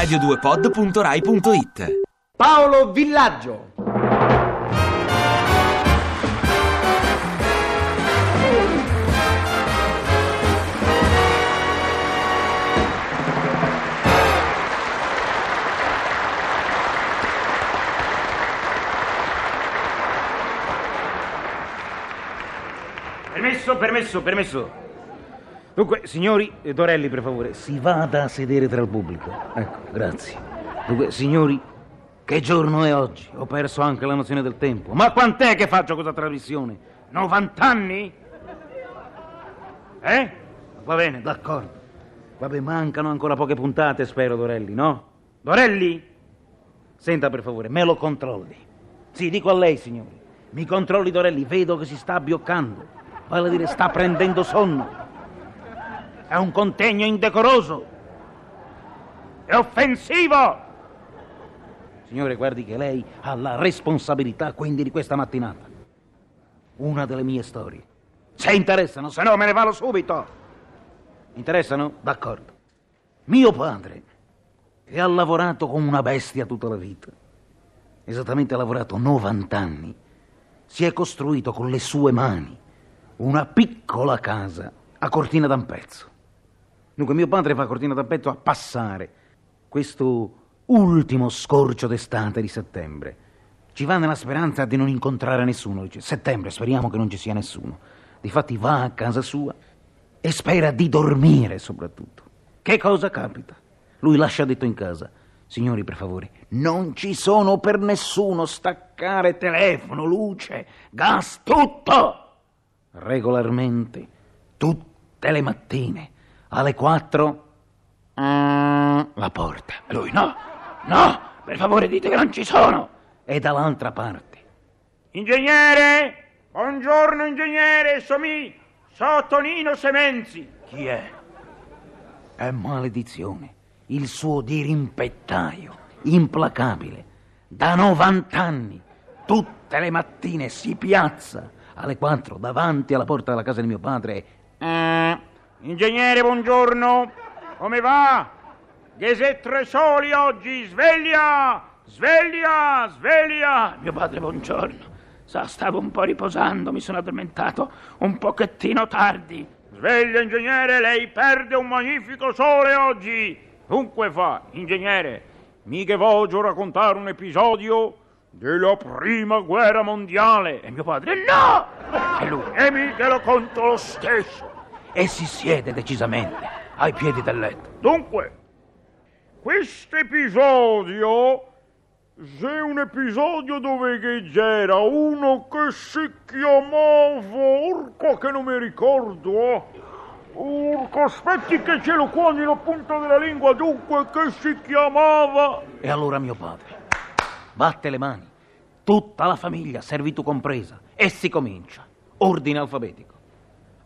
radio2pod.rai.it Paolo Villaggio. Permesso, permesso, permesso. Dunque, signori, eh, Dorelli, per favore, si vada a sedere tra il pubblico. Ecco, grazie. Dunque, signori, che giorno è oggi? Ho perso anche la nozione del tempo. Ma quant'è che faccio questa trasmissione? 90 anni? Eh? Va bene, d'accordo. Vabbè, mancano ancora poche puntate, spero, Dorelli, no? Dorelli? Senta, per favore, me lo controlli. Sì, dico a lei, signori. Mi controlli, Dorelli, vedo che si sta abbioccando. Vale a dire, sta prendendo sonno. È un contegno indecoroso. È offensivo. Signore, guardi che lei ha la responsabilità quindi di questa mattinata. Una delle mie storie. Se interessano, se no me ne vado subito. Interessano? D'accordo. Mio padre, che ha lavorato come una bestia tutta la vita, esattamente ha lavorato 90 anni, si è costruito con le sue mani una piccola casa a Cortina d'Ampezzo. Dunque mio padre fa Cortina d'Ampezzo a passare questo ultimo scorcio d'estate di settembre. Ci va nella speranza di non incontrare nessuno. Dice, settembre, speriamo che non ci sia nessuno. Difatti va a casa sua e spera di dormire soprattutto. Che cosa capita? Lui lascia detto in casa, signori per favore, non ci sono per nessuno staccare telefono, luce, gas, tutto! Regolarmente, tutte le mattine, alle quattro, mm, la porta. E lui no, no, per favore dite che non ci sono. E dall'altra parte. Ingegnere! Buongiorno ingegnere, somi, so Tonino Semenzi. Chi è? È maledizione, il suo dirimpettaio, implacabile. Da 90 anni, tutte le mattine si piazza alle 4 davanti alla porta della casa di mio padre. Eh, ingegnere, buongiorno. Come va? Che tre soli oggi, sveglia! Sveglia! Sveglia! Mio padre, buongiorno. Sa, stavo un po' riposando, mi sono addormentato un pochettino tardi. Sveglia, ingegnere, lei perde un magnifico sole oggi. Dunque fa, ingegnere, mi che voglio raccontare un episodio della prima guerra mondiale. E mio padre, no! E lui, e mi te lo conto lo stesso. E si siede decisamente ai piedi del letto. Dunque, questo episodio c'è un episodio dove c'era uno che si chiamava Urco che non mi ricordo. Urco aspetti che ce l'ho qua nella punta della lingua dunque che si chiamava? E allora mio padre batte le mani. Tutta la famiglia servitù compresa. E si comincia. Ordine alfabetico.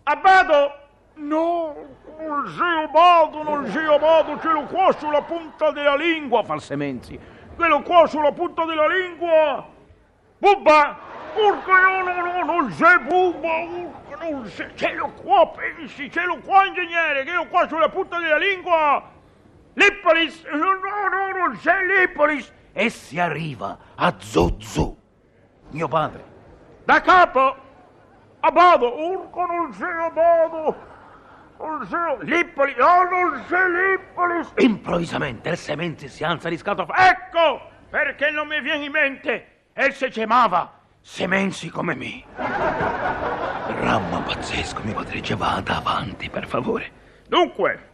Abbado no non c'è Abbado non c'è Abbado ce l'ho qua sulla punta della lingua falsemenzi quello qua sulla punta della lingua. Bubba! Urca, no, no, no, non c'è Bubba, urca, non c'è, ce l'ho qua, pensi, ce l'ho qua, ingegnere, che io qua sulla punta della lingua. Lippolis, no, no, no, non c'è Lippolis. E si arriva a Zuzu, mio padre. Da capo, a Bado, urca, non c'è a Bado. Lippoli, oh, non c'è Lippoli! Improvvisamente il Semenzi si alza di scatto. Ecco perché non mi viene in mente. E si chiamava Semenzi come me. Dramma pazzesco, mio padre, ci vada avanti, per favore. Dunque,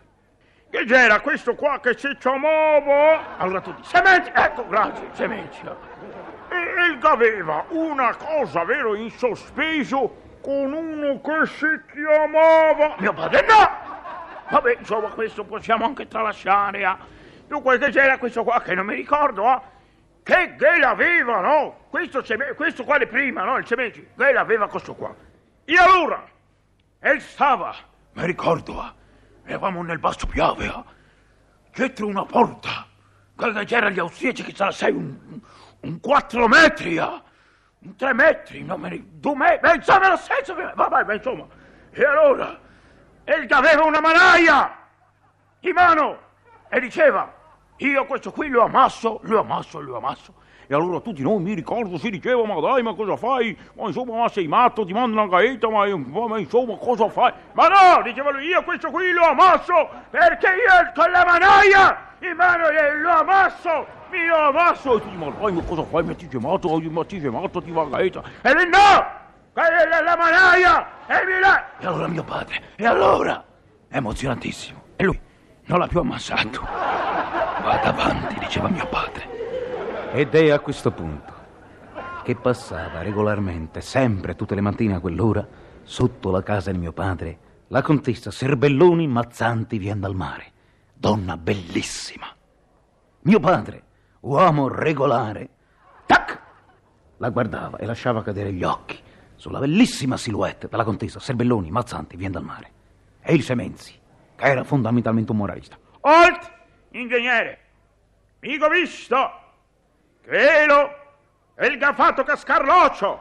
che c'era questo qua che si chiamava... Allora tu dici, Semenzi, ecco, grazie, Semenzi. E, e aveva una cosa, vero, in sospeso con uno che si chiamava... Mio padre, no! Vabbè, insomma, questo possiamo anche tralasciare. Eh. Dunque, che c'era questo qua che non mi ricordo, eh? Che che l'aveva, no? Questo, questo qua è prima, no? Il cementi. Che l'aveva questo qua. E allora, e stava, mi ricordo, eh? Eravamo nel basso piave, eh? Dietro una porta. Che c'era gli austriaci che sarà, sei, un, un, quattro metri, eh? Tre metri, non me ne... due metri, insomma lo stesso, vabbè, ma insomma. E allora, egli aveva una manaia di mano e diceva, io questo qui lo ammasso, lo ammasso, lo ammasso. E allora tutti noi mi ricordo, si diceva, ma dai, ma cosa fai? Ma insomma, ma sei matto, ti mando una gaeta, ma, ma insomma, cosa fai? Ma no, diceva lui, io questo qui lo ammasso, perché io con la manaia in mano lo ammasso, mi lo ammasso. E tutti, ma dai, ma cosa fai? Ma ti sei matto, ma ti gaeta. E lui, no, quella è la manaia, e mi la... E allora mio padre, e allora? Emozionantissimo. E lui non l'ha più ammassato. Vada avanti, diceva mio padre. Ed è a questo punto che passava regolarmente, sempre tutte le mattine a quell'ora, sotto la casa di mio padre, la contessa Serbelloni Mazzanti vien dal mare. Donna bellissima. Mio padre, uomo regolare, tac! La guardava e lasciava cadere gli occhi sulla bellissima silhouette della contessa Serbelloni Mazzanti vien dal mare. E il Semenzi, che era fondamentalmente un moralista. Alt, ingegnere, mica visto velo e il gaffato cascarloccio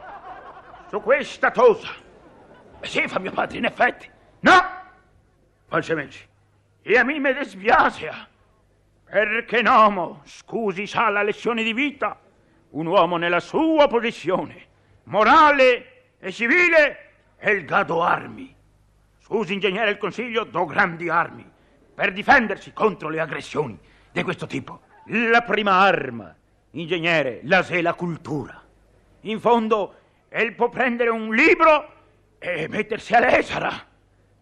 su questa tosa. E sì, fa mio padre, in effetti. No! Falsemenci, e a me mi dispiace, perché un uomo, scusi, sa la lezione di vita, un uomo nella sua posizione, morale e civile, è il gado armi. Scusi, ingegnere, il consiglio, do grandi armi per difendersi contro le aggressioni di questo tipo. La prima arma, ingegnere, la è la cultura. In fondo, él può prendere un libro e mettersi a lesara.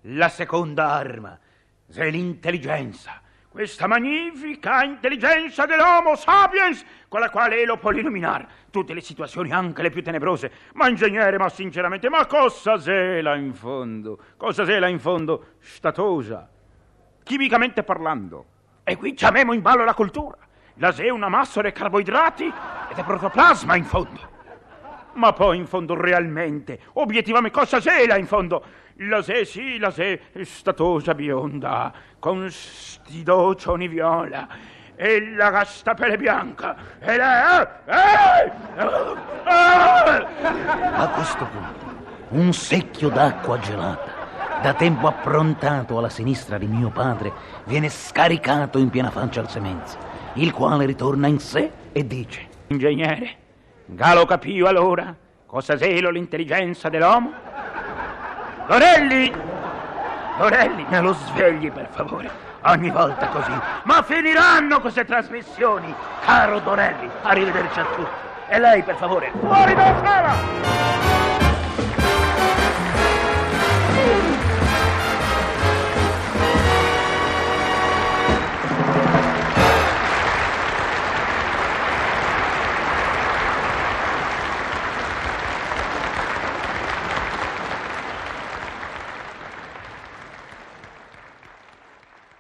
La seconda arma è l'intelligenza, questa magnifica intelligenza dell'Homo sapiens con la quale lo può illuminare tutte le situazioni, anche le più tenebrose. Ma ingegnere, ma sinceramente, ma cosa zela in fondo? Cosa zela in fondo? Statosa, chimicamente parlando. E qui chiamiamo in ballo la cultura. La è una massa di carboidrati ed è protoplasma in fondo. Ma poi in fondo realmente, obiettivamente, cosa zela in fondo? La sé, sì, la sé, statosa bionda, con sti docioni viola, e la gasta pelle bianca, e la... Eh, eh, A questo punto, un secchio d'acqua gelata, da tempo approntato alla sinistra di mio padre, viene scaricato in piena faccia al Semenzi, il quale ritorna in sé e dice: Ingegnere, Galo capì allora cosa zelo l'intelligenza dell'uomo? Dorelli! Dorelli, me lo svegli per favore. Ogni volta così. Ma finiranno queste trasmissioni, caro Dorelli. Arrivederci a tutti. E lei, per favore, fuori dalla sala!